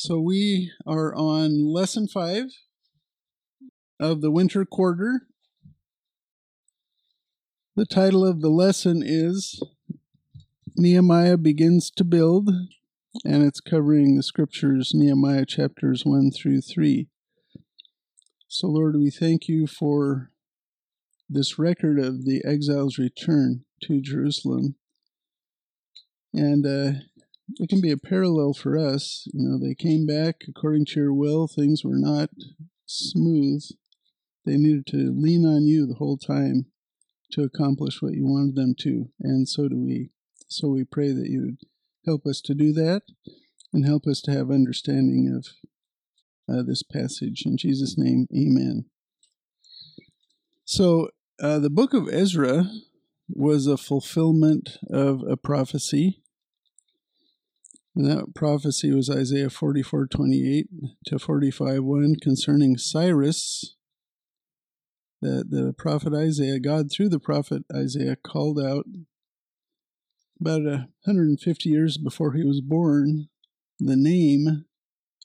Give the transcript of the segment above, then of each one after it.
So we are on lesson five of the winter quarter. The title of the lesson is Nehemiah Begins to Build, and it's covering the scriptures Nehemiah chapters 1 through 3. So, Lord, we thank you for this record of the exile's return to Jerusalem. And uh, it can be a parallel for us. You know, they came back according to your will. Things were not smooth. They needed to lean on you the whole time to accomplish what you wanted them to, and so do we. So we pray that you would help us to do that and help us to have understanding of uh, this passage. In Jesus' name, amen. So, uh, the book of Ezra was a fulfillment of a prophecy and that prophecy was Isaiah 44 28 to 45 1 concerning Cyrus. That the prophet Isaiah, God through the prophet Isaiah, called out about 150 years before he was born the name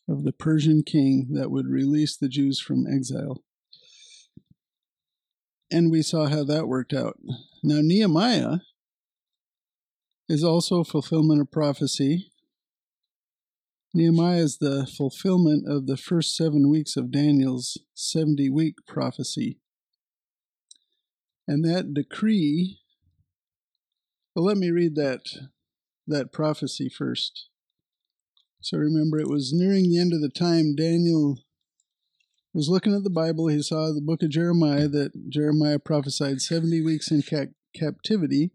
of the Persian king that would release the Jews from exile. And we saw how that worked out. Now, Nehemiah is also a fulfillment of prophecy Nehemiah is the fulfillment of the first seven weeks of Daniel's 70 week prophecy. And that decree, well, let me read that, that prophecy first. So remember, it was nearing the end of the time Daniel was looking at the Bible. He saw the book of Jeremiah that Jeremiah prophesied 70 weeks in ca- captivity.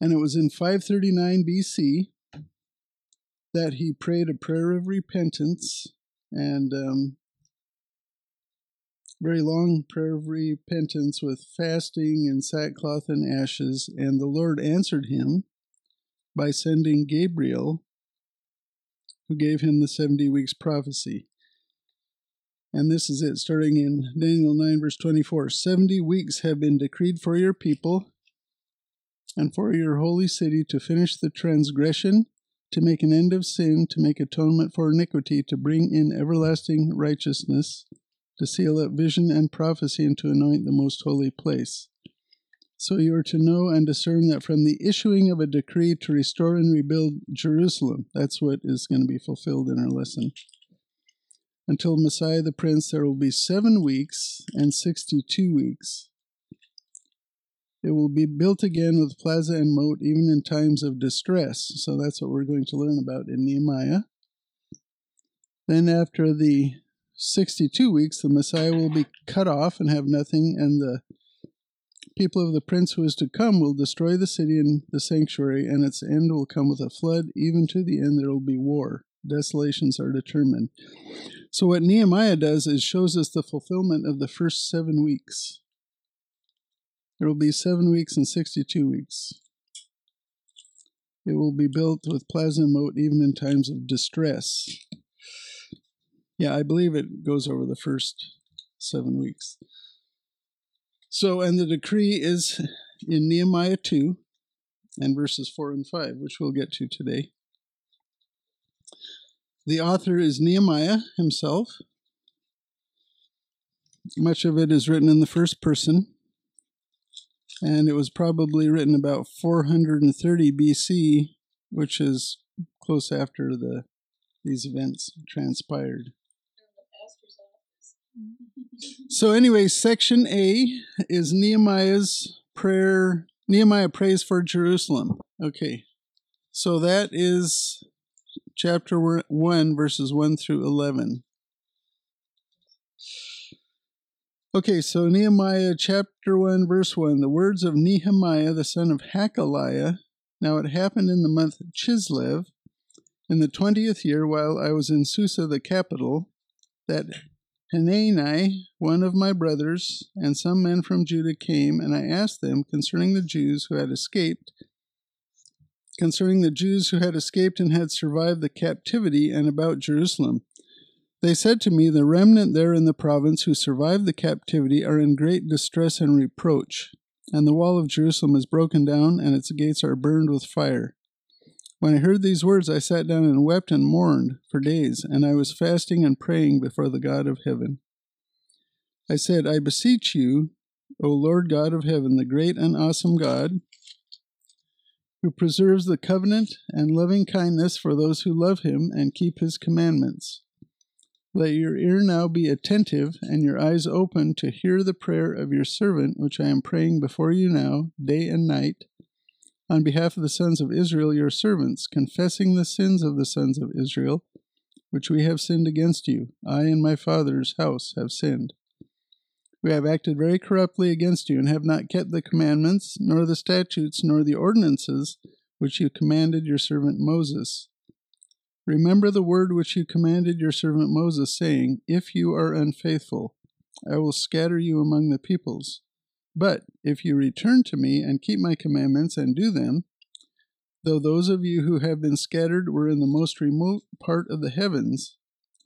And it was in 539 BC that he prayed a prayer of repentance and um, very long prayer of repentance with fasting and sackcloth and ashes. And the Lord answered him by sending Gabriel, who gave him the 70 weeks prophecy. And this is it, starting in Daniel 9, verse 24. 70 weeks have been decreed for your people and for your holy city to finish the transgression to make an end of sin, to make atonement for iniquity, to bring in everlasting righteousness, to seal up vision and prophecy, and to anoint the most holy place. So you are to know and discern that from the issuing of a decree to restore and rebuild Jerusalem, that's what is going to be fulfilled in our lesson. Until Messiah the Prince, there will be seven weeks and sixty two weeks it will be built again with plaza and moat even in times of distress. So that's what we're going to learn about in Nehemiah. Then, after the 62 weeks, the Messiah will be cut off and have nothing, and the people of the prince who is to come will destroy the city and the sanctuary, and its end will come with a flood. Even to the end, there will be war. Desolations are determined. So, what Nehemiah does is shows us the fulfillment of the first seven weeks. There will be seven weeks and 62 weeks. It will be built with plaza moat even in times of distress. Yeah, I believe it goes over the first seven weeks. So, and the decree is in Nehemiah 2 and verses 4 and 5, which we'll get to today. The author is Nehemiah himself. Much of it is written in the first person and it was probably written about 430 BC, which is close after the these events transpired. So anyway, section A is Nehemiah's prayer. Nehemiah prays for Jerusalem. Okay. So that is chapter 1 verses 1 through 11. Okay, so Nehemiah chapter 1, verse 1 the words of Nehemiah the son of Hacaliah. Now it happened in the month Chislev, in the twentieth year, while I was in Susa the capital, that Hanani, one of my brothers, and some men from Judah came, and I asked them concerning the Jews who had escaped, concerning the Jews who had escaped and had survived the captivity, and about Jerusalem. They said to me, The remnant there in the province who survived the captivity are in great distress and reproach, and the wall of Jerusalem is broken down, and its gates are burned with fire. When I heard these words, I sat down and wept and mourned for days, and I was fasting and praying before the God of heaven. I said, I beseech you, O Lord God of heaven, the great and awesome God, who preserves the covenant and loving kindness for those who love him and keep his commandments. Let your ear now be attentive and your eyes open to hear the prayer of your servant, which I am praying before you now, day and night on behalf of the sons of Israel, your servants, confessing the sins of the sons of Israel, which we have sinned against you. I and my father's house have sinned. We have acted very corruptly against you, and have not kept the commandments, nor the statutes, nor the ordinances which you commanded your servant Moses. Remember the word which you commanded your servant Moses, saying, If you are unfaithful, I will scatter you among the peoples. But if you return to me and keep my commandments and do them, though those of you who have been scattered were in the most remote part of the heavens,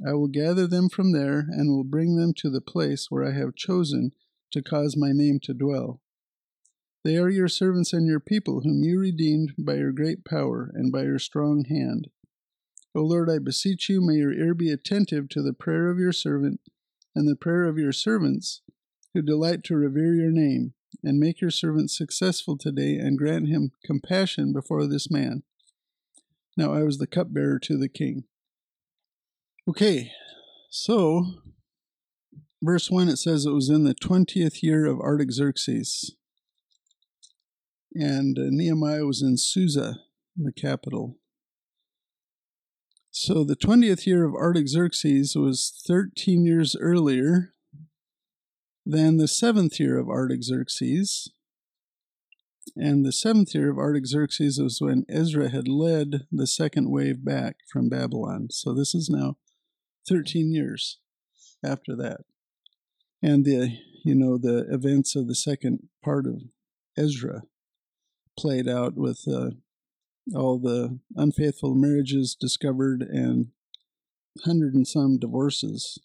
I will gather them from there and will bring them to the place where I have chosen to cause my name to dwell. They are your servants and your people, whom you redeemed by your great power and by your strong hand. O Lord, I beseech you, may your ear be attentive to the prayer of your servant and the prayer of your servants who delight to revere your name, and make your servant successful today, and grant him compassion before this man. Now I was the cupbearer to the king. Okay, so verse 1 it says it was in the 20th year of Artaxerxes, and uh, Nehemiah was in Susa, the capital. So the 20th year of Artaxerxes was 13 years earlier than the seventh year of Artaxerxes, and the seventh year of Artaxerxes was when Ezra had led the second wave back from Babylon. So this is now 13 years after that. And the, you know, the events of the second part of Ezra played out with uh, all the unfaithful marriages discovered and hundred and some divorces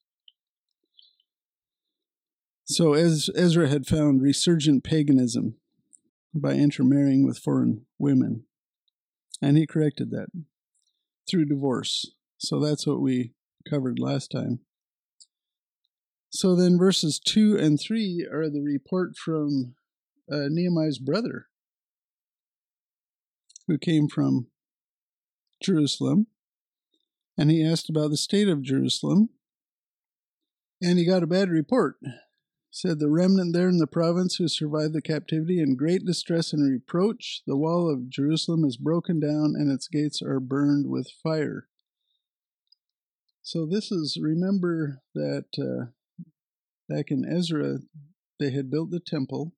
so, as Ezra had found resurgent paganism by intermarrying with foreign women, and he corrected that through divorce. So, that's what we covered last time. So, then verses 2 and 3 are the report from uh, Nehemiah's brother, who came from Jerusalem, and he asked about the state of Jerusalem, and he got a bad report said the remnant there in the province who survived the captivity in great distress and reproach. The wall of Jerusalem is broken down and its gates are burned with fire. So, this is, remember that uh, back in Ezra, they had built the temple.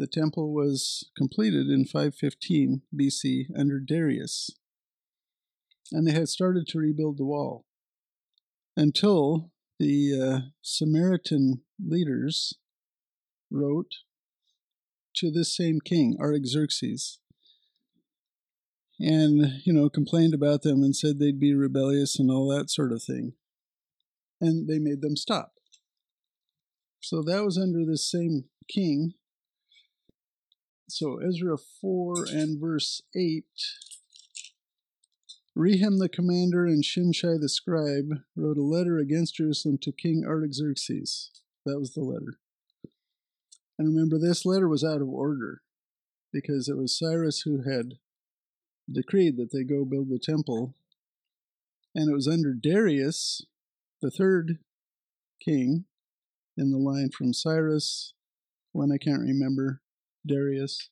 The temple was completed in 515 BC under Darius. And they had started to rebuild the wall until the uh, Samaritan leaders wrote to this same king, Artaxerxes, and, you know, complained about them and said they'd be rebellious and all that sort of thing. And they made them stop. So that was under this same king. So Ezra 4 and verse 8 Rehum the commander and Shimshai the scribe wrote a letter against Jerusalem to King Artaxerxes. That was the letter. And remember, this letter was out of order because it was Cyrus who had decreed that they go build the temple. And it was under Darius, the third king in the line from Cyrus, when I can't remember, Darius,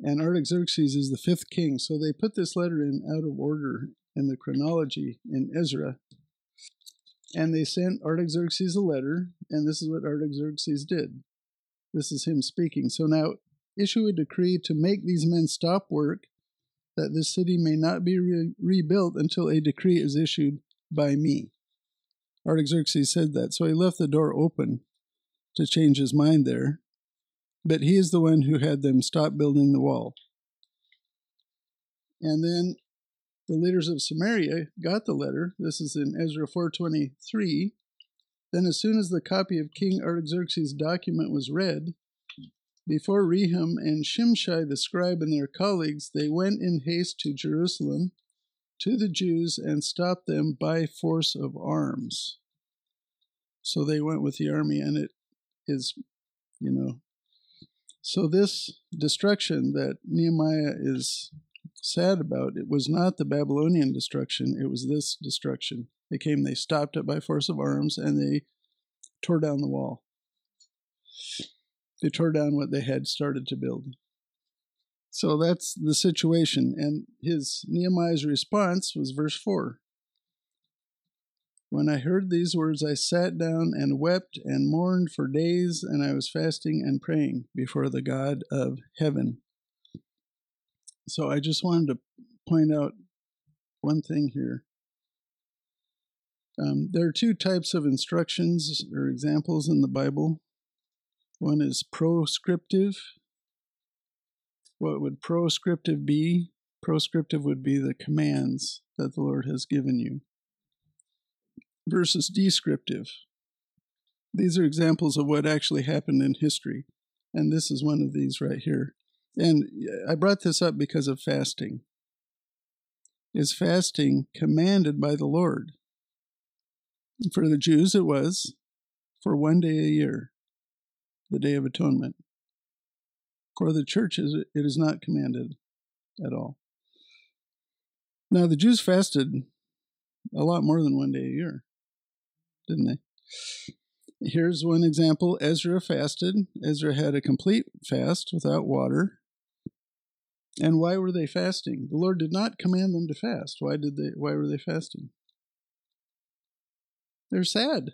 and Artaxerxes is the fifth king. So they put this letter in out of order in the chronology in Ezra. And they sent Artaxerxes a letter, and this is what Artaxerxes did. This is him speaking. So now issue a decree to make these men stop work, that this city may not be re- rebuilt until a decree is issued by me. Artaxerxes said that, so he left the door open to change his mind there but he is the one who had them stop building the wall. And then the leaders of Samaria got the letter. This is in Ezra 4:23. Then as soon as the copy of King Artaxerxes' document was read, Before Rehum and Shimshai the scribe and their colleagues, they went in haste to Jerusalem to the Jews and stopped them by force of arms. So they went with the army, and it is, you know. So this destruction that Nehemiah is sad about, it was not the Babylonian destruction, it was this destruction. They came, they stopped it by force of arms, and they tore down the wall. They tore down what they had started to build. So that's the situation. And his Nehemiah's response was verse 4. When I heard these words, I sat down and wept and mourned for days, and I was fasting and praying before the God of heaven. So I just wanted to point out one thing here. Um, there are two types of instructions or examples in the Bible. One is proscriptive. What would proscriptive be? Proscriptive would be the commands that the Lord has given you, versus descriptive. These are examples of what actually happened in history, and this is one of these right here. And I brought this up because of fasting. Is fasting commanded by the Lord? For the Jews, it was for one day a year, the Day of Atonement. For the churches, it is not commanded at all. Now, the Jews fasted a lot more than one day a year, didn't they? Here's one example Ezra fasted. Ezra had a complete fast without water. And why were they fasting? The Lord did not command them to fast. Why did they why were they fasting? They're sad.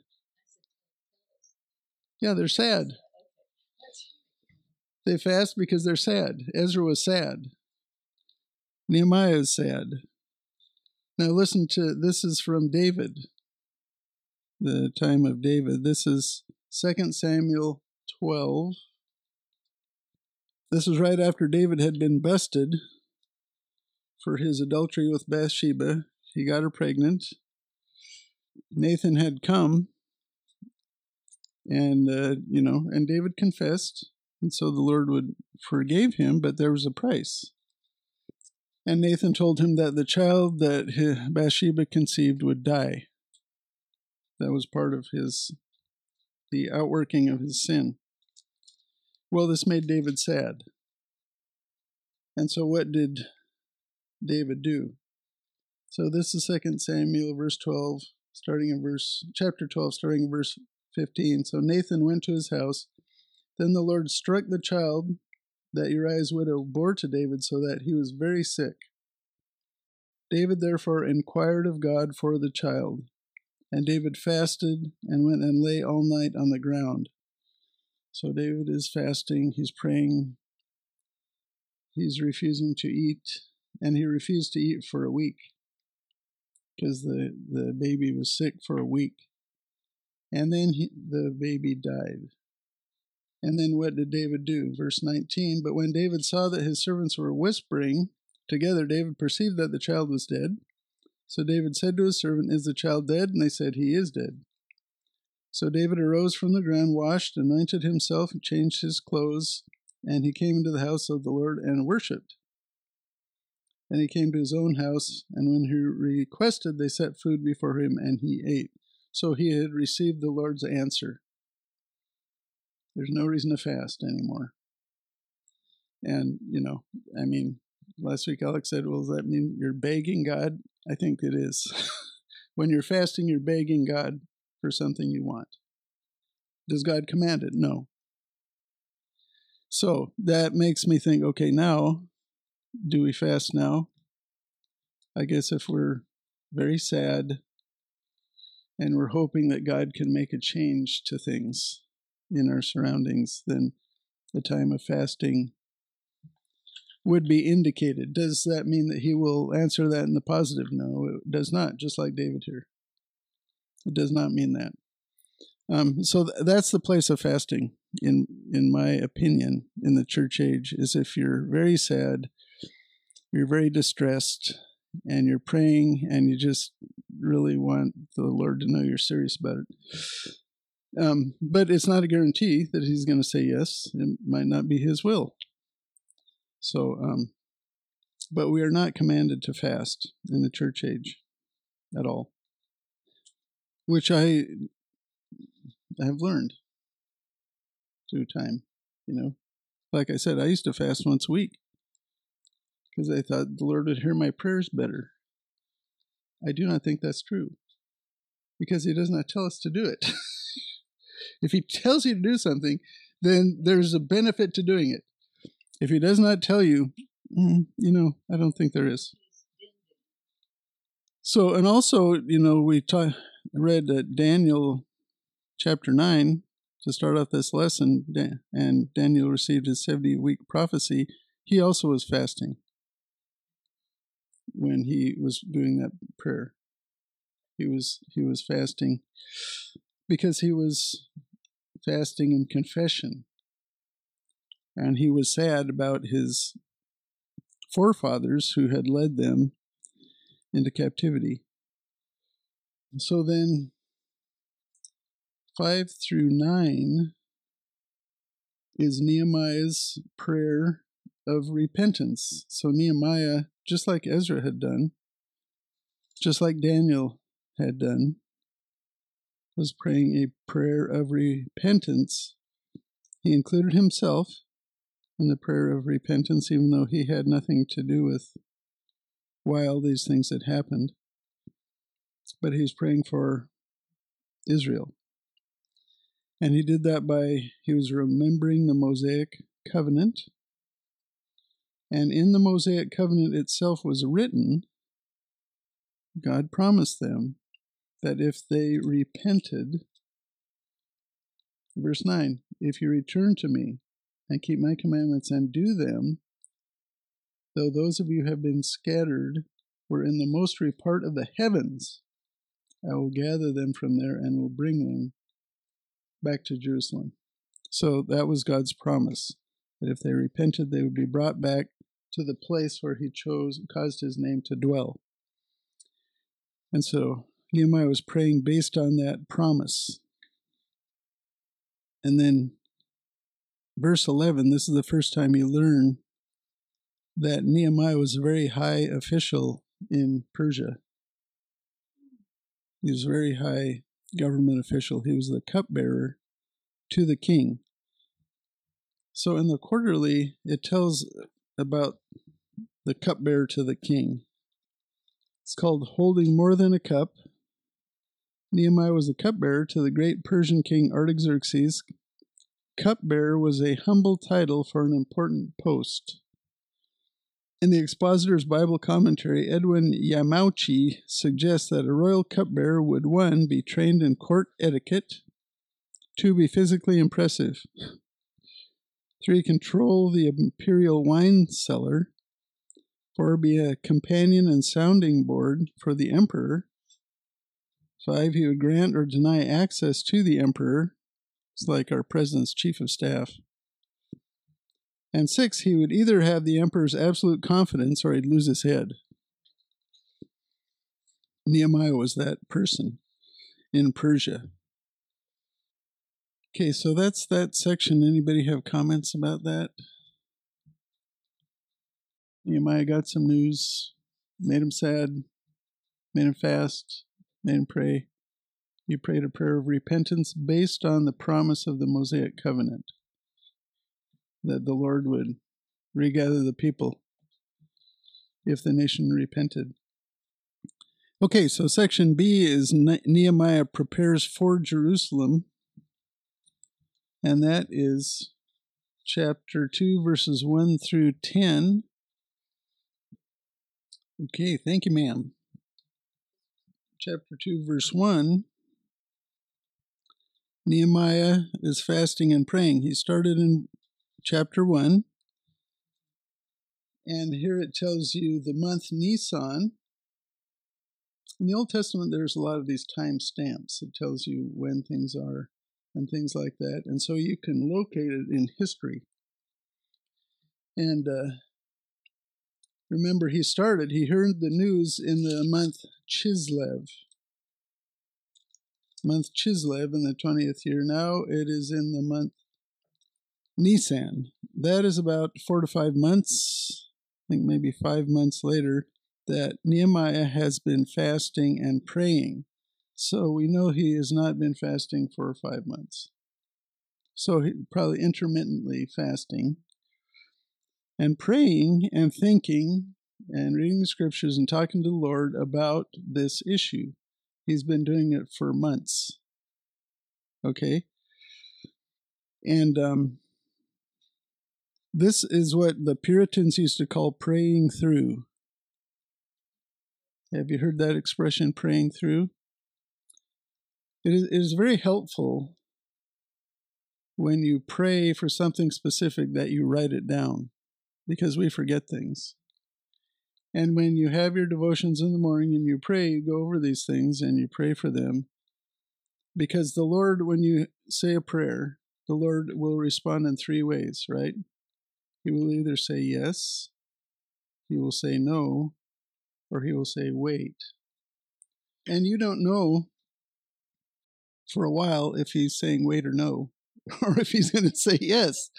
Yeah, they're sad. They fast because they're sad. Ezra was sad. Nehemiah is sad. Now listen to this is from David, the time of David. This is 2 Samuel 12. This was right after David had been busted for his adultery with Bathsheba. He got her pregnant. Nathan had come, and uh, you know, and David confessed, and so the Lord would forgave him, but there was a price. And Nathan told him that the child that Bathsheba conceived would die. That was part of his, the outworking of his sin. Well, this made David sad. And so what did David do? So this is 2 Samuel, verse 12, starting in verse, chapter 12, starting in verse 15. So Nathan went to his house. Then the Lord struck the child that Uriah's widow bore to David so that he was very sick. David therefore inquired of God for the child. And David fasted and went and lay all night on the ground. So David is fasting, he's praying, he's refusing to eat, and he refused to eat for a week because the, the baby was sick for a week. And then he, the baby died. And then what did David do? Verse 19 But when David saw that his servants were whispering together, David perceived that the child was dead. So David said to his servant, Is the child dead? And they said, He is dead. So David arose from the ground, washed, anointed himself, and changed his clothes, and he came into the house of the Lord and worshipped. And he came to his own house, and when he requested, they set food before him, and he ate. So he had received the Lord's answer. There's no reason to fast anymore. And, you know, I mean, last week Alex said, well, does that mean you're begging God? I think it is. when you're fasting, you're begging God for something you want. Does God command it? No. So that makes me think okay, now, do we fast now? I guess if we're very sad and we're hoping that God can make a change to things, in our surroundings, then the time of fasting would be indicated. Does that mean that he will answer that in the positive? No, it does not, just like David here. It does not mean that. Um, so th- that's the place of fasting, in in my opinion, in the church age, is if you're very sad, you're very distressed, and you're praying, and you just really want the Lord to know you're serious about it Um, but it's not a guarantee that he's going to say yes. It might not be his will. So, um, but we are not commanded to fast in the church age at all, which I have learned through time. You know, like I said, I used to fast once a week because I thought the Lord would hear my prayers better. I do not think that's true because He does not tell us to do it. if He tells you to do something, then there's a benefit to doing it. If He does not tell you, mm, you know, I don't think there is. So, and also, you know, we ta- read uh, Daniel chapter 9 to start off this lesson, and Daniel received his 70 week prophecy. He also was fasting when he was doing that prayer. He was he was fasting because he was fasting in confession. And he was sad about his forefathers who had led them into captivity. So then 5 through 9 is Nehemiah's prayer of repentance. So Nehemiah, just like Ezra had done, just like Daniel had done, was praying a prayer of repentance. He included himself in the prayer of repentance, even though he had nothing to do with why all these things had happened. But he was praying for Israel. And he did that by, he was remembering the Mosaic covenant and in the Mosaic covenant itself was written, God promised them that if they repented, verse 9, if you return to me and keep my commandments and do them, though those of you have been scattered were in the most part of the heavens, I will gather them from there and will bring them back to Jerusalem. So that was God's promise that if they repented, they would be brought back to the place where he chose, caused his name to dwell. And so Nehemiah was praying based on that promise. And then verse 11, this is the first time you learn that Nehemiah was a very high official in Persia. He was a very high government official. He was the cupbearer to the king. So in the quarterly, it tells about the cupbearer to the king. It's called Holding More Than a Cup. Nehemiah was the cupbearer to the great Persian king Artaxerxes. Cupbearer was a humble title for an important post. In the Expositor's Bible commentary, Edwin Yamauchi suggests that a royal cupbearer would 1. be trained in court etiquette, 2. be physically impressive, Three, control the imperial wine cellar. Four, be a companion and sounding board for the emperor. Five, he would grant or deny access to the emperor. It's like our president's chief of staff. And six, he would either have the emperor's absolute confidence or he'd lose his head. Nehemiah was that person in Persia. Okay, so that's that section. Anybody have comments about that? Nehemiah got some news, made him sad, made him fast, made him pray. He prayed a prayer of repentance based on the promise of the Mosaic covenant that the Lord would regather the people if the nation repented. Okay, so section B is Nehemiah prepares for Jerusalem and that is chapter 2, verses 1 through 10. Okay, thank you, ma'am. Chapter 2, verse 1. Nehemiah is fasting and praying. He started in chapter 1. And here it tells you the month Nisan. In the Old Testament, there's a lot of these time stamps. It tells you when things are and things like that. And so you can locate it in history. And uh, remember, he started, he heard the news in the month Chislev. Month Chislev in the 20th year. Now it is in the month Nisan. That is about four to five months, I think maybe five months later, that Nehemiah has been fasting and praying. So we know he has not been fasting for five months. So he probably intermittently fasting and praying and thinking and reading the scriptures and talking to the Lord about this issue. He's been doing it for months. Okay? And um, this is what the Puritans used to call praying through. Have you heard that expression, praying through? It is, it is very helpful when you pray for something specific that you write it down because we forget things. And when you have your devotions in the morning and you pray, you go over these things and you pray for them. Because the Lord, when you say a prayer, the Lord will respond in three ways, right? He will either say yes, he will say no, or he will say wait. And you don't know for a while if he's saying wait or no, or if he's going to say yes.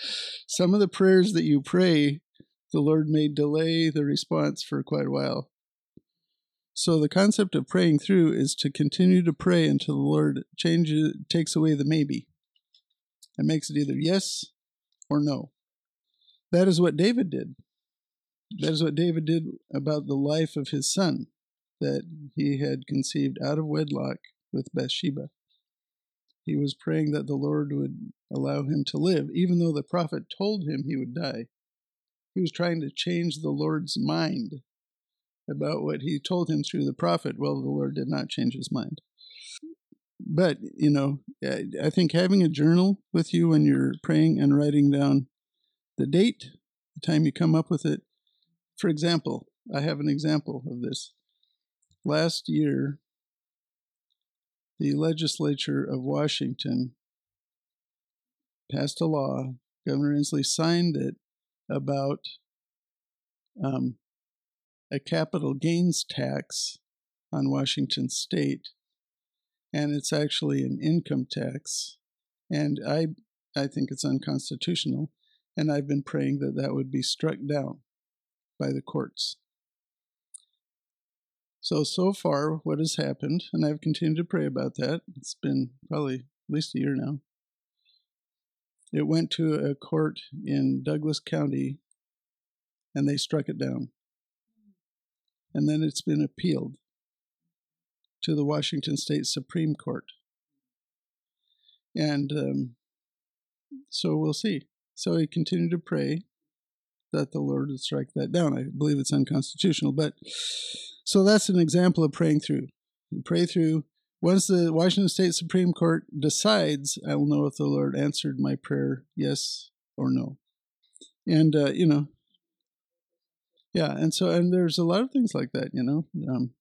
Some of the prayers that you pray the Lord may delay the response for quite a while. So the concept of praying through is to continue to pray until the Lord changes takes away the maybe and makes it either yes or no. That is what David did. That is what David did about the life of his son that he had conceived out of wedlock with Bathsheba. He was praying that the Lord would allow him to live, even though the prophet told him he would die. He was trying to change the Lord's mind about what he told him through the prophet. Well, the Lord did not change his mind. But, you know, I think having a journal with you when you're praying and writing down the date, the time you come up with it. For example, I have an example of this. Last year, the legislature of Washington passed a law. Governor Inslee signed it about um, a capital gains tax on Washington state, and it's actually an income tax. And I, I think it's unconstitutional, and I've been praying that that would be struck down by the courts. So, so far, what has happened, and I've continued to pray about that, it's been probably at least a year now, it went to a court in Douglas County and they struck it down. And then it's been appealed to the Washington State Supreme Court. And um, so we'll see. So he continued to pray that the Lord would strike that down. I believe it's unconstitutional. But so that's an example of praying through. You pray through once the Washington State Supreme Court decides, I will know if the Lord answered my prayer, yes or no. And, uh, you know, yeah, and so, and there's a lot of things like that, you know. Um,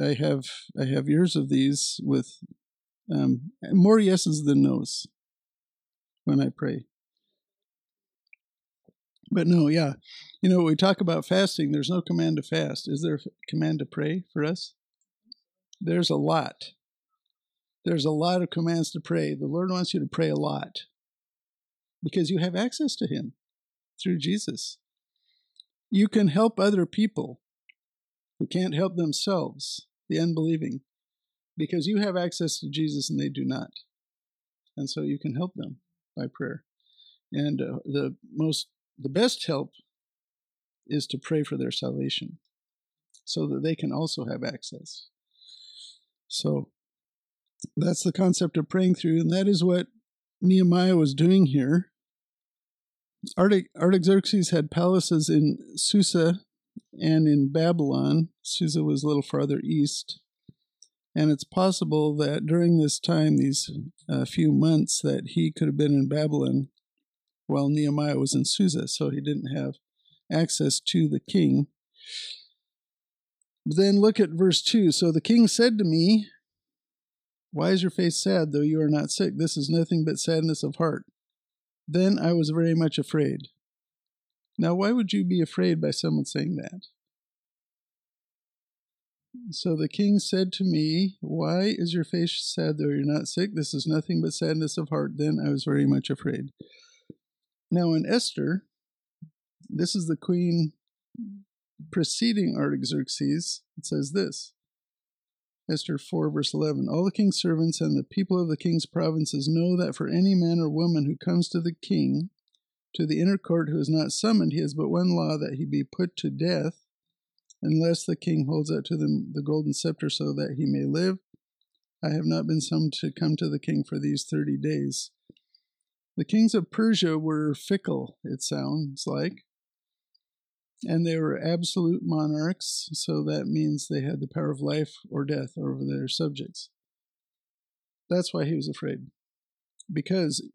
I have I have years of these with um, more yeses than nos when I pray. But no, yeah, you know, we talk about fasting. There's no command to fast. Is there a command to pray for us? There's a lot. There's a lot of commands to pray. The Lord wants you to pray a lot because you have access to Him through Jesus. You can help other people who can't help themselves, the unbelieving, because you have access to Jesus and they do not. And so you can help them by prayer. And uh, the most, the best help is to pray for their salvation so that they can also have access. So that's the concept of praying through, and that is what Nehemiah was doing here. Artaxerxes had palaces in Susa and in Babylon. Susa was a little farther east. And it's possible that during this time, these uh, few months, that he could have been in Babylon while Nehemiah was in Susa, so he didn't have access to the king. Then look at verse 2. So the king said to me, why is your face sad, though you are not sick? This is nothing but sadness of heart. Then I was very much afraid. Now, why would you be afraid by someone saying that? So the king said to me, Why is your face sad though you're not sick? This is nothing but sadness of heart. Then I was very much afraid. Now in Esther, this is the queen preceding Artaxerxes. It says this Esther 4, verse 11 All the king's servants and the people of the king's provinces know that for any man or woman who comes to the king, to the inner court who is not summoned, he has but one law that he be put to death unless the king holds out to them the golden scepter so that he may live. I have not been summoned to come to the king for these thirty days. The kings of Persia were fickle, it sounds like, and they were absolute monarchs, so that means they had the power of life or death over their subjects. That's why he was afraid. Because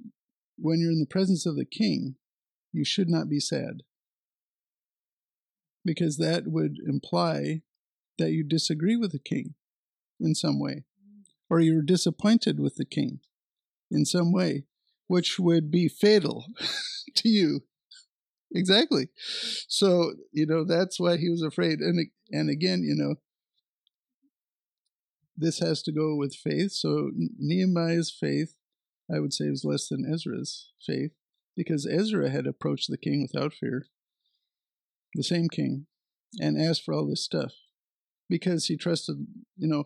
when you're in the presence of the king, you should not be sad because that would imply that you disagree with the king in some way, or you're disappointed with the king in some way, which would be fatal to you. Exactly. So, you know, that's why he was afraid. And, and again, you know, this has to go with faith. So Nehemiah's faith, I would say, was less than Ezra's faith because Ezra had approached the king without fear the same king, and asked for all this stuff because he trusted, you know.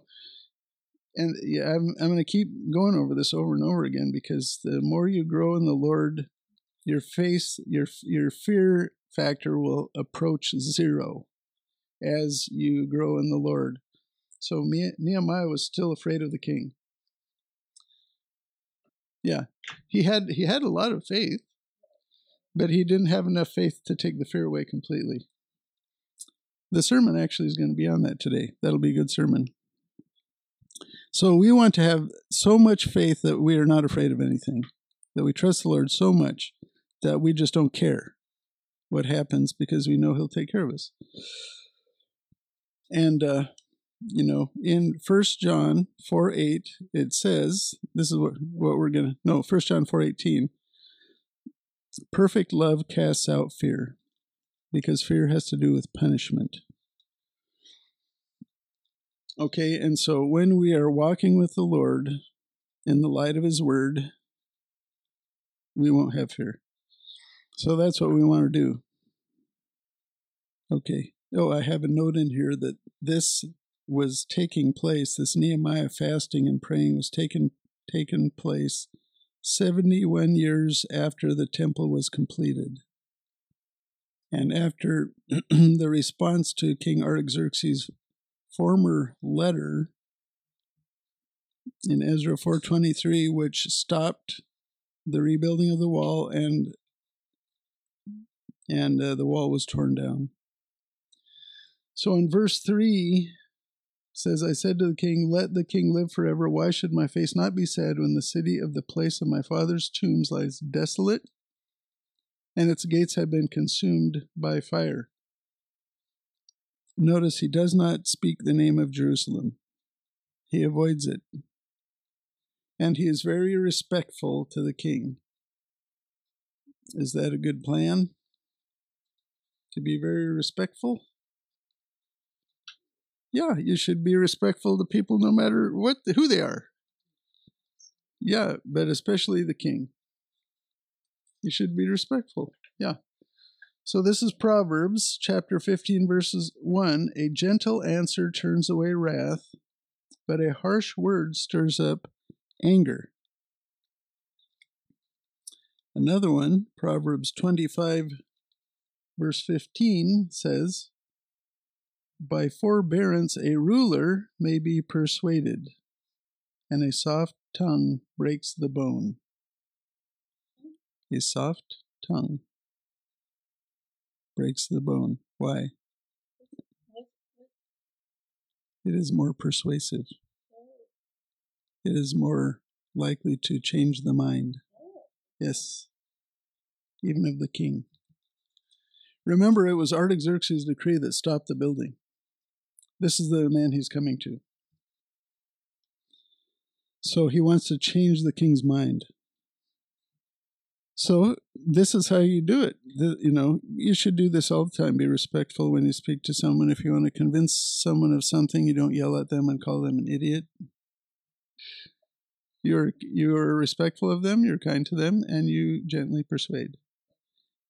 And yeah, I'm, I'm going to keep going over this over and over again because the more you grow in the Lord, your face, your your fear factor will approach zero as you grow in the Lord. So Nehemiah was still afraid of the king. Yeah, he had he had a lot of faith, but he didn't have enough faith to take the fear away completely. The sermon actually is going to be on that today. That'll be a good sermon. So we want to have so much faith that we are not afraid of anything, that we trust the Lord so much that we just don't care what happens because we know He'll take care of us. And, uh, you know, in First John 4 8, it says, this is what, what we're to, no, First John 4 18, Perfect love casts out fear, because fear has to do with punishment. Okay, and so when we are walking with the Lord in the light of His Word, we won't have fear. So that's what we want to do. Okay. Oh, I have a note in here that this was taking place, this Nehemiah fasting and praying was taken taken place 71 years after the temple was completed. And after the response to King Artaxerxes' former letter in Ezra 4:23 which stopped the rebuilding of the wall and and uh, the wall was torn down. So in verse 3 says, I said to the king, Let the king live forever. Why should my face not be sad when the city of the place of my father's tombs lies desolate and its gates have been consumed by fire? Notice he does not speak the name of Jerusalem, he avoids it. And he is very respectful to the king. Is that a good plan? To be very respectful? yeah, you should be respectful to people no matter what who they are. Yeah, but especially the king. You should be respectful. Yeah. So this is Proverbs chapter 15 verses 1, a gentle answer turns away wrath, but a harsh word stirs up anger. Another one, Proverbs 25 verse 15 says, by forbearance a ruler may be persuaded, and a soft tongue breaks the bone. A soft tongue breaks the bone. Why? It is more persuasive. It is more likely to change the mind. Yes, even of the king. Remember, it was Artaxerxes' decree that stopped the building. This is the man he's coming to. So he wants to change the king's mind. So this is how you do it. The, you know, you should do this all the time. Be respectful when you speak to someone. If you want to convince someone of something, you don't yell at them and call them an idiot. You're you're respectful of them. You're kind to them, and you gently persuade,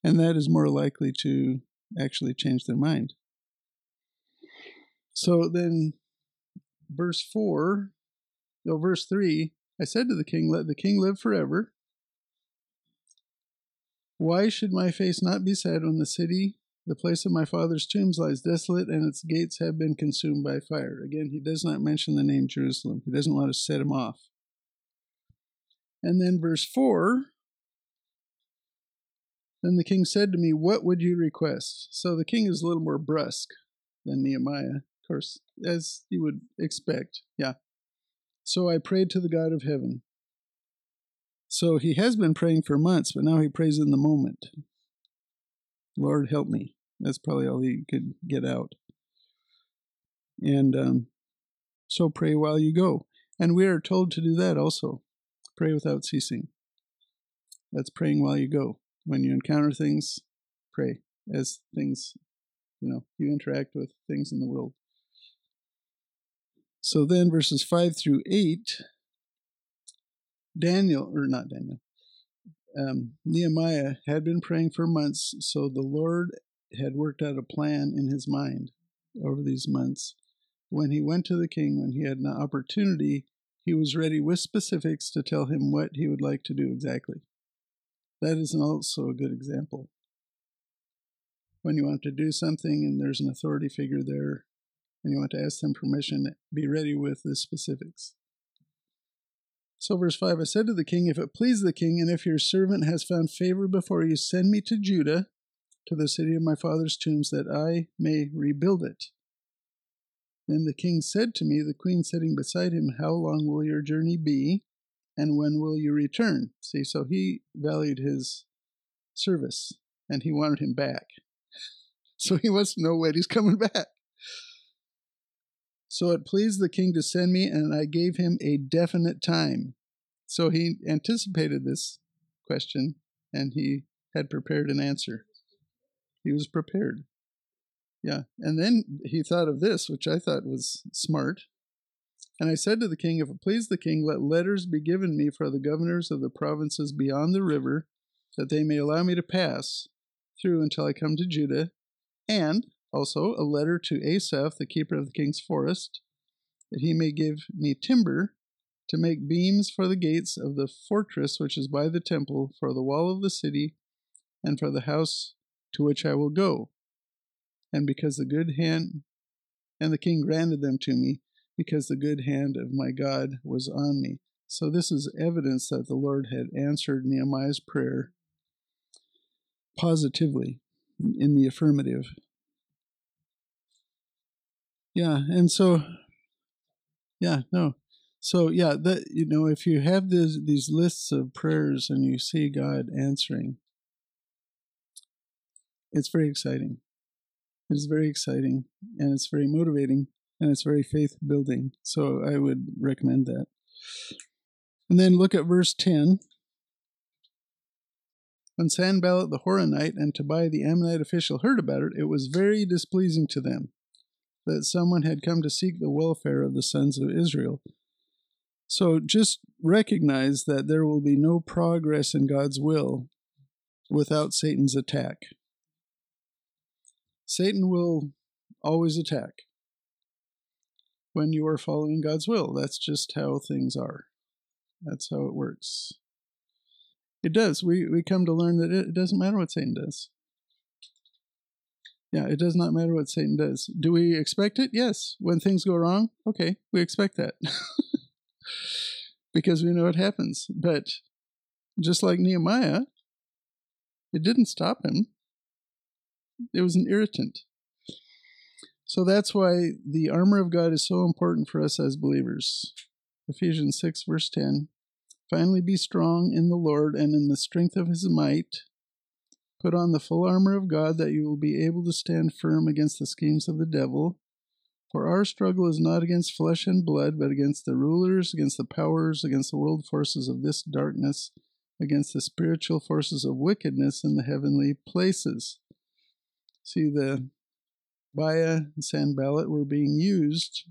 and that is more likely to actually change their mind. So then, verse four, no, verse three. I said to the king, "Let the king live forever." Why should my face not be sad when the city, the place of my father's tombs, lies desolate and its gates have been consumed by fire? Again, he does not mention the name Jerusalem. He doesn't want to set him off. And then verse 4 Then the king said to me, What would you request? So the king is a little more brusque than Nehemiah, of course, as you would expect. Yeah. So I prayed to the God of heaven. So he has been praying for months, but now he prays in the moment. Lord, help me. That's probably all he could get out. And um, so pray while you go. And we are told to do that also. Pray without ceasing. That's praying while you go. When you encounter things, pray as things, you know, you interact with things in the world. So then, verses 5 through 8 Daniel, or not Daniel, um, Nehemiah had been praying for months, so the Lord had worked out a plan in his mind over these months. When he went to the king, when he had an opportunity, he was ready with specifics to tell him what he would like to do exactly. That is also a good example. When you want to do something and there's an authority figure there, and you want to ask them permission, be ready with the specifics. So, verse 5 I said to the king, If it please the king, and if your servant has found favor before you, send me to Judah, to the city of my father's tombs, that I may rebuild it. Then the king said to me, the queen sitting beside him, How long will your journey be, and when will you return? See, so he valued his service, and he wanted him back. So he wants to know when he's coming back. So it pleased the king to send me, and I gave him a definite time. So he anticipated this question, and he had prepared an answer. He was prepared. Yeah. And then he thought of this, which I thought was smart. And I said to the king, If it please the king, let letters be given me for the governors of the provinces beyond the river, that they may allow me to pass through until I come to Judah, and also a letter to Asaph, the keeper of the king's forest, that he may give me timber to make beams for the gates of the fortress which is by the temple, for the wall of the city, and for the house to which I will go. And because the good hand, and the king granted them to me, because the good hand of my God was on me. So this is evidence that the Lord had answered Nehemiah's prayer positively in the affirmative. Yeah, and so yeah, no. So yeah, that you know, if you have these these lists of prayers and you see God answering, it's very exciting. It's very exciting and it's very motivating and it's very faith building. So I would recommend that. And then look at verse 10. When Sanballat the Horonite and Tobiah the Ammonite official heard about it, it was very displeasing to them that someone had come to seek the welfare of the sons of Israel. So just recognize that there will be no progress in God's will without Satan's attack. Satan will always attack when you are following God's will. That's just how things are. That's how it works. It does. We, we come to learn that it, doesn't matter what Satan does. Yeah, it does not matter what Satan does. Do we expect it? Yes. When things go wrong, okay, we expect that. because we know it happens. But just like Nehemiah, it didn't stop him, it was an irritant. So that's why the armor of God is so important for us as believers. Ephesians 6, verse 10. Finally, be strong in the Lord and in the strength of his might. Put on the full armor of God that you will be able to stand firm against the schemes of the devil. For our struggle is not against flesh and blood, but against the rulers, against the powers, against the world forces of this darkness, against the spiritual forces of wickedness in the heavenly places. See, the Tobiah and Sanballat were being used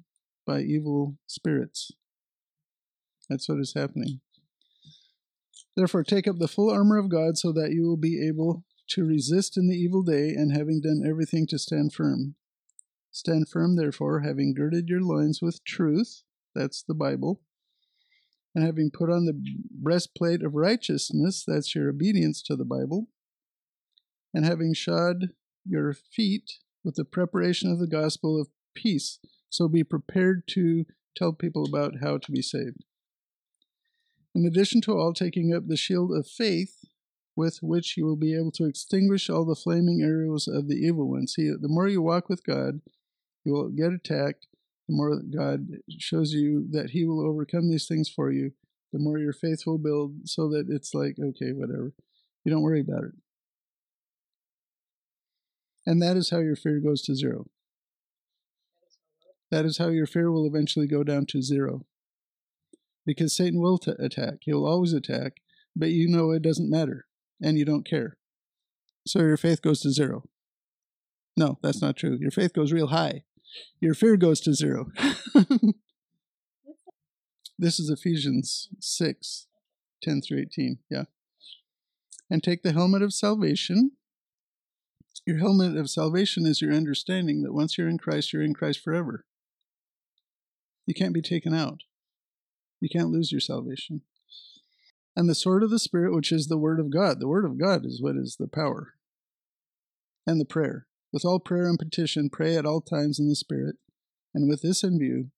by evil spirits. That's what is happening. Therefore, take up the full armor of God so that you will be able to resist in the evil day, and having done everything to stand firm. Stand firm, therefore, having girded your loins with truth, that's the Bible, and having put on the breastplate of righteousness, that's your obedience to the Bible, and having shod your feet with the preparation of the gospel of peace. So be prepared to tell people about how to be saved. In addition to all, taking up the shield of faith, with which you will be able to extinguish all the flaming arrows of the evil one. See, the more you walk with God, you will get attacked. The more God shows you that He will overcome these things for you, the more your faith will build so that it's like, okay, whatever. You don't worry about it. And that is how your fear goes to zero. That is how your fear will eventually go down to zero. Because Satan will t- attack. He will always attack, but you know it doesn't matter and you don't care. So your faith goes to zero. No, that's not true. Your faith goes real high. Your fear goes to zero. this is Ephesians 6 10 through 18. Yeah. And take the helmet of salvation. Your helmet of salvation is your understanding that once you're in Christ, you're in Christ forever. You can't be taken out. You can't lose your salvation and the sword of the Spirit, which is the Word of God. The Word of God is what is the power. And the prayer. With all prayer and petition, pray at all times in the Spirit, and with this in view,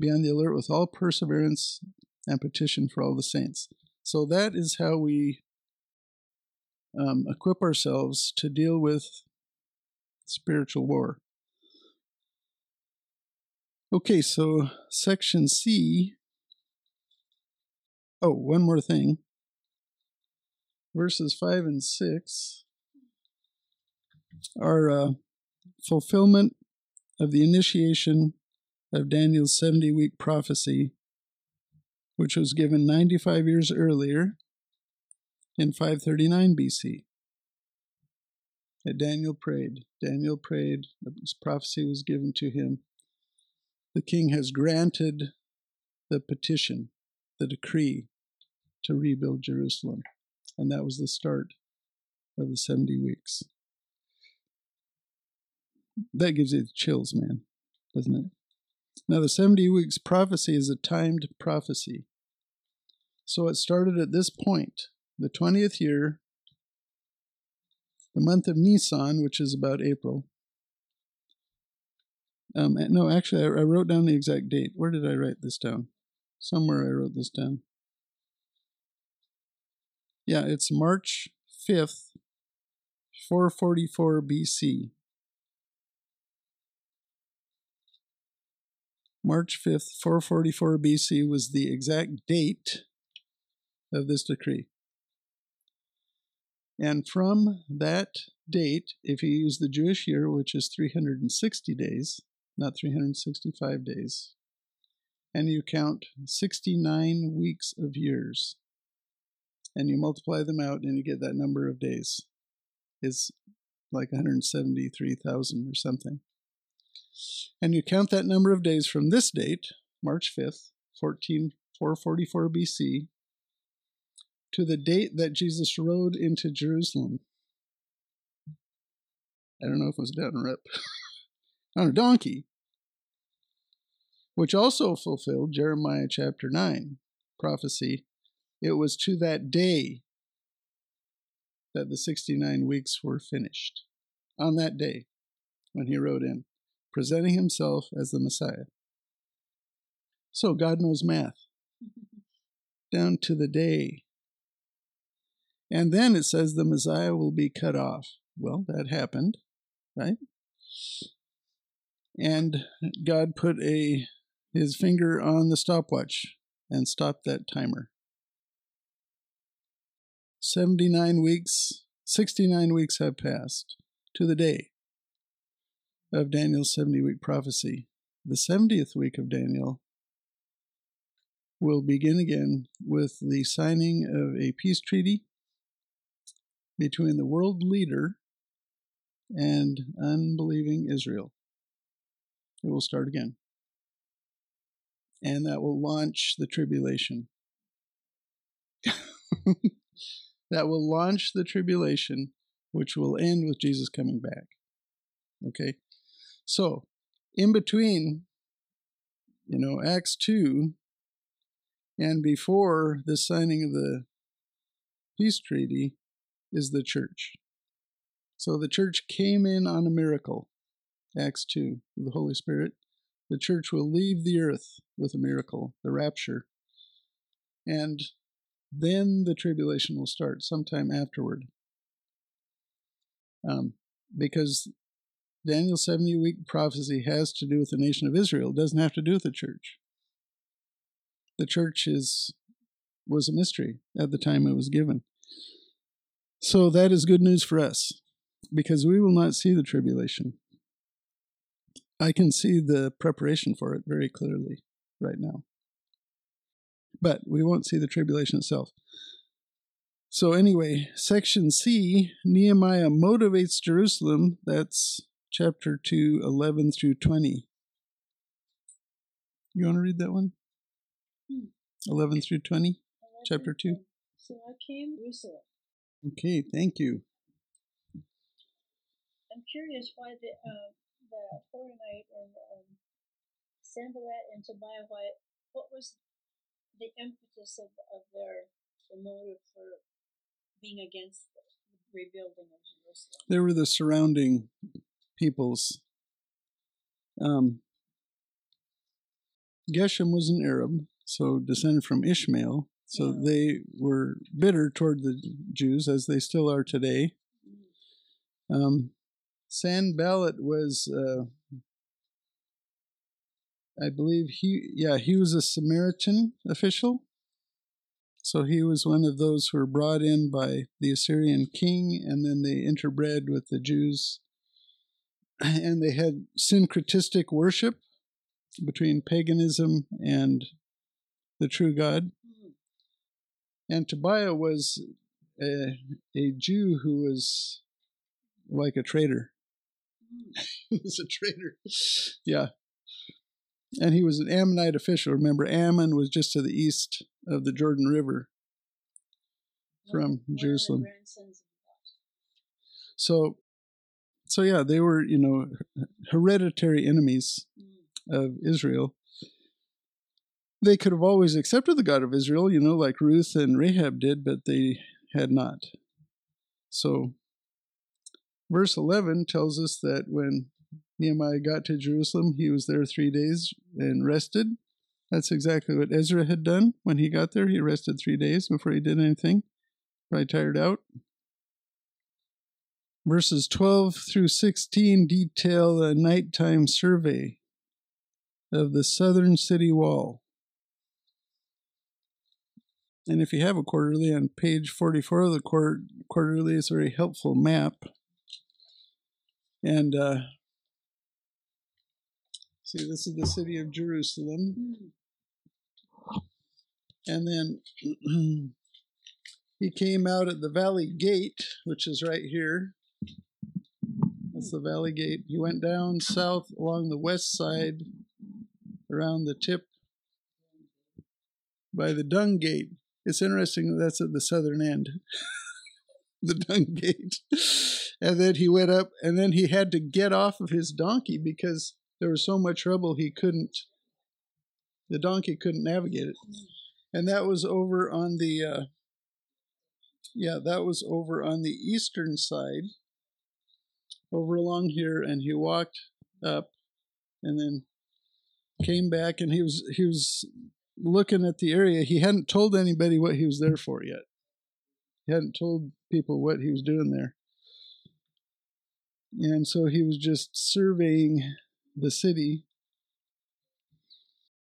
be on the alert with all perseverance and petition for all the saints. So that is how we um, equip ourselves to deal with spiritual war. Okay, so section C Oh, one more thing. Verses 5 and 6 are uh, fulfillment of the initiation of Daniel's 70 week prophecy, which was given 95 years earlier in 539 BC. That Daniel prayed. Daniel prayed, this prophecy was given to him. The king has granted the petition the decree to rebuild Jerusalem. And that was the start of the 70 weeks. That gives you the chills, man, doesn't it? Now, the 70 weeks prophecy is a timed prophecy. So it started at this point, the 20th year, the month of Nisan, which is about April. Um, no, actually, I, I wrote down the exact date. Where did I write this down? Somewhere I wrote this down. Yeah, it's March 5th, 444 BC. March 5th, 444 BC was the exact date of this decree. And from that date, if you use the Jewish year, which is 360 days, not 365 days, and you count 69 weeks of years and you multiply them out and you get that number of days. It's like 173,000 or something. And you count that number of days from this date, March 5th, 14, 444 BC, to the date that Jesus rode into Jerusalem. I don't know if it was down rip. on a donkey which also fulfilled Jeremiah chapter 9 prophecy. It was to that day that the 69 weeks were finished. On that day, when he rode in, presenting himself as the Messiah. So God knows math, down to the day. And then it says the Messiah will be cut off. Well, that happened, right? And God put a his finger on the stopwatch and stopped that timer. 79 weeks, 69 weeks have passed to the day of Daniel's 70 week prophecy. The 70th week of Daniel will begin again with the signing of a peace treaty between the world leader and unbelieving Israel. It will start again. And that will launch the tribulation. that will launch the tribulation, which will end with Jesus coming back. Okay? So, in between, you know, Acts 2 and before the signing of the peace treaty is the church. So the church came in on a miracle, Acts 2, the Holy Spirit. The church will leave the earth with a miracle, the rapture. And then the tribulation will start sometime afterward. Um, because Daniel's 70 week prophecy has to do with the nation of Israel, it doesn't have to do with the church. The church is was a mystery at the time it was given. So that is good news for us because we will not see the tribulation. I can see the preparation for it very clearly right now. But we won't see the tribulation itself. So, anyway, section C Nehemiah motivates Jerusalem. That's chapter 2, 11 through 20. You want to read that one? Hmm. 11 through 20, chapter 2. So I came to Jerusalem. Okay, thank you. I'm curious why the uh, the Horonite and um, Sanballat and Tobiah, why, what was the impetus of, of their the motive for being against the rebuilding of Jerusalem? They were the surrounding peoples. Um, Geshem was an Arab, so descended from Ishmael. So yeah. they were bitter toward the Jews, as they still are today. Um, Sanballat was, uh, I believe he, yeah, he was a Samaritan official. So he was one of those who were brought in by the Assyrian king, and then they interbred with the Jews and they had syncretistic worship between paganism and the true God. And Tobiah was a, a Jew who was like a traitor. he was a traitor. Yeah. And he was an Ammonite official. Remember, Ammon was just to the east of the Jordan River from Jerusalem. So so yeah, they were you know hereditary enemies of Israel. They could have always accepted the God of Israel, you know, like Ruth and Rahab did, but they had not. So, verse 11 tells us that when Nehemiah got to Jerusalem, he was there three days and rested. That's exactly what Ezra had done when he got there. He rested three days before he did anything. Probably tired out. Verses 12 through 16 detail a nighttime survey of the southern city wall. And if you have a quarterly, on page 44 of the quarterly is a very helpful map. And uh, see, this is the city of Jerusalem. And then he came out at the valley gate, which is right here. That's the Valley Gate. He went down south along the west side around the tip by the Dung Gate. It's interesting that that's at the southern end, the Dung Gate. And then he went up, and then he had to get off of his donkey because there was so much trouble he couldn't, the donkey couldn't navigate it. And that was over on the, uh, yeah, that was over on the eastern side over along here and he walked up and then came back and he was he was looking at the area he hadn't told anybody what he was there for yet. He hadn't told people what he was doing there. And so he was just surveying the city.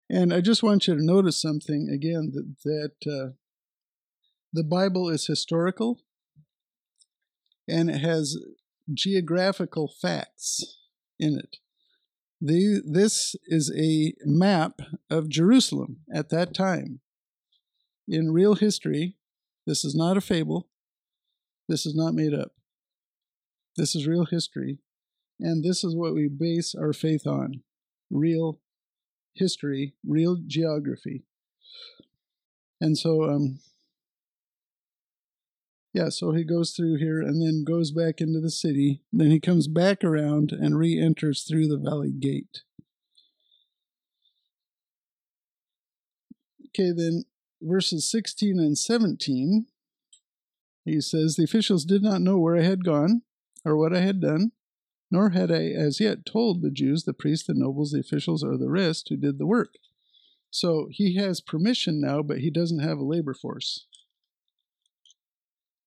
And i just want you to notice something again that that uh, the bible is historical and it has geographical facts in it. The, this is a map of Jerusalem at that time. In real history, this is not a fable. This is not made up. This is real history. And this is what we base our faith on real history, real geography. And so, um, yeah, so he goes through here and then goes back into the city. Then he comes back around and re enters through the valley gate. Okay, then verses 16 and 17, he says, The officials did not know where I had gone or what I had done, nor had I as yet told the Jews, the priests, the nobles, the officials, or the rest who did the work. So he has permission now, but he doesn't have a labor force.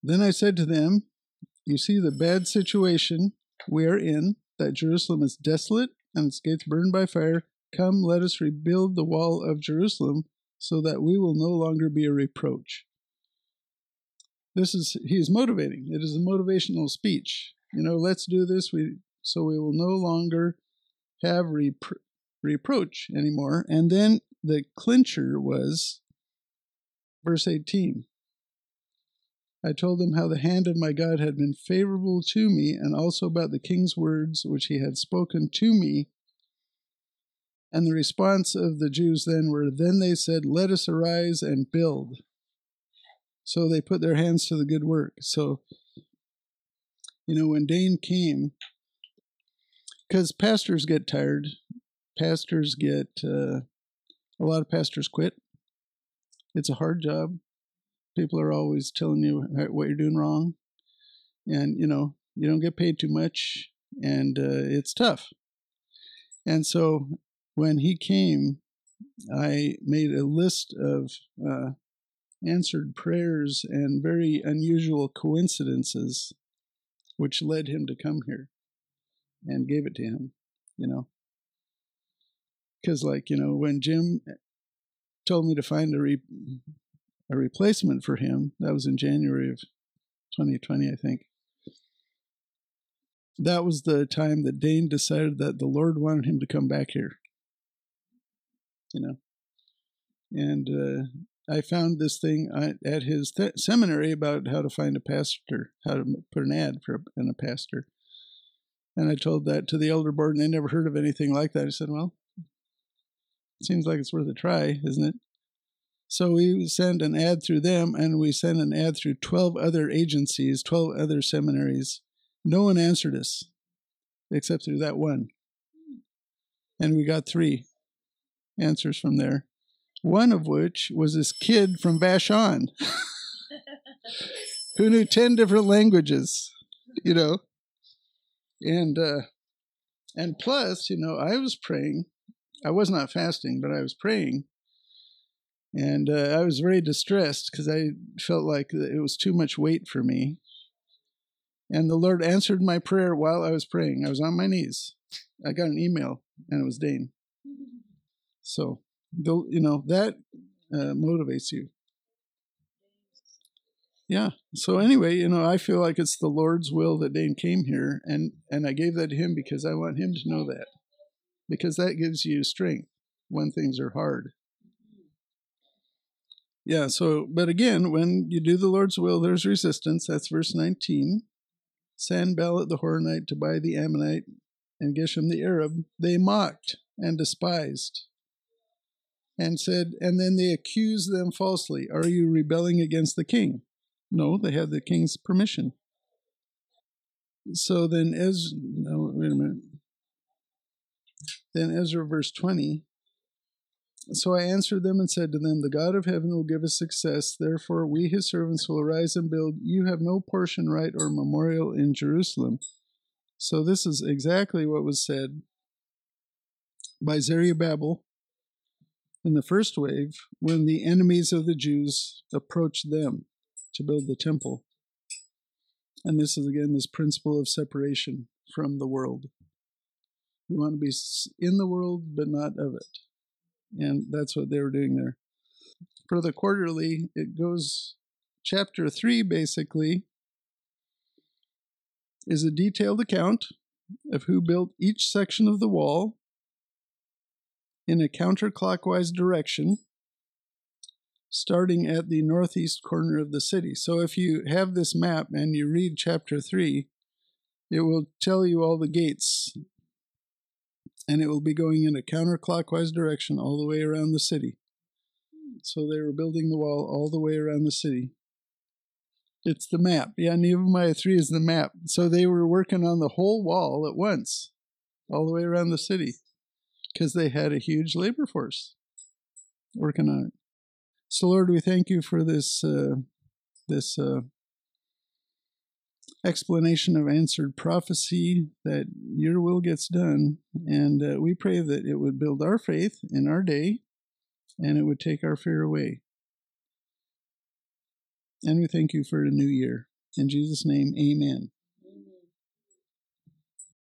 Then I said to them, You see the bad situation we are in, that Jerusalem is desolate and its gates burned by fire. Come, let us rebuild the wall of Jerusalem so that we will no longer be a reproach. This is he is motivating. It is a motivational speech. You know, let's do this. We so we will no longer have repro- reproach anymore. And then the clincher was verse 18. I told them how the hand of my God had been favorable to me, and also about the king's words which he had spoken to me. And the response of the Jews then were, Then they said, Let us arise and build. So they put their hands to the good work. So, you know, when Dane came, because pastors get tired, pastors get, uh, a lot of pastors quit. It's a hard job people are always telling you what you're doing wrong. And you know you don't get paid too much and uh, it's tough. And so when he came i made a list of uh, answered prayers and very unusual coincidences which led him to come here and gave it to him you know. Because like you know when jim told me to find a re- a replacement for him. That was in January of 2020, I think. That was the time that Dane decided that the Lord wanted him to come back here. You know, and uh, I found this thing at his th- seminary about how to find a pastor, how to put an ad for a, a pastor. And I told that to the elder board, and they never heard of anything like that. I said, "Well, it seems like it's worth a try, isn't it?" So we send an ad through them, and we send an ad through 12 other agencies, 12 other seminaries. No one answered us except through that one. And we got three answers from there. One of which was this kid from Vashon who knew 10 different languages, you know. And uh and plus, you know, I was praying. I was not fasting, but I was praying and uh, I was very distressed because I felt like it was too much weight for me. And the Lord answered my prayer while I was praying. I was on my knees. I got an email, and it was Dane. So, the, you know, that uh, motivates you. Yeah. So anyway, you know, I feel like it's the Lord's will that Dane came here, and and I gave that to him because I want him to know that, because that gives you strength when things are hard. Yeah, so, but again, when you do the Lord's will, there's resistance. That's verse 19. Sanballat the Horonite, Tobiah the Ammonite, and Geshem the Arab, they mocked and despised and said, and then they accused them falsely. Are you rebelling against the king? No, they had the king's permission. So then, Ezra, no, wait a minute. Then Ezra, verse 20, so I answered them and said to them, The God of heaven will give us success. Therefore, we, his servants, will arise and build. You have no portion, right, or memorial in Jerusalem. So this is exactly what was said by Zerubbabel in the first wave when the enemies of the Jews approached them to build the temple. And this is again this principle of separation from the world. You want to be in the world, but not of it. And that's what they were doing there. For the quarterly, it goes, chapter 3 basically is a detailed account of who built each section of the wall in a counterclockwise direction, starting at the northeast corner of the city. So if you have this map and you read chapter 3, it will tell you all the gates and it will be going in a counterclockwise direction all the way around the city. So they were building the wall all the way around the city. It's the map. Yeah, Nehemiah 3 is the map. So they were working on the whole wall at once, all the way around the city, because they had a huge labor force working on it. So, Lord, we thank you for this uh, this uh, explanation of answered prophecy that your will gets done, and uh, we pray that it would build our faith in our day, and it would take our fear away. And we thank you for a new year. In Jesus' name, Amen.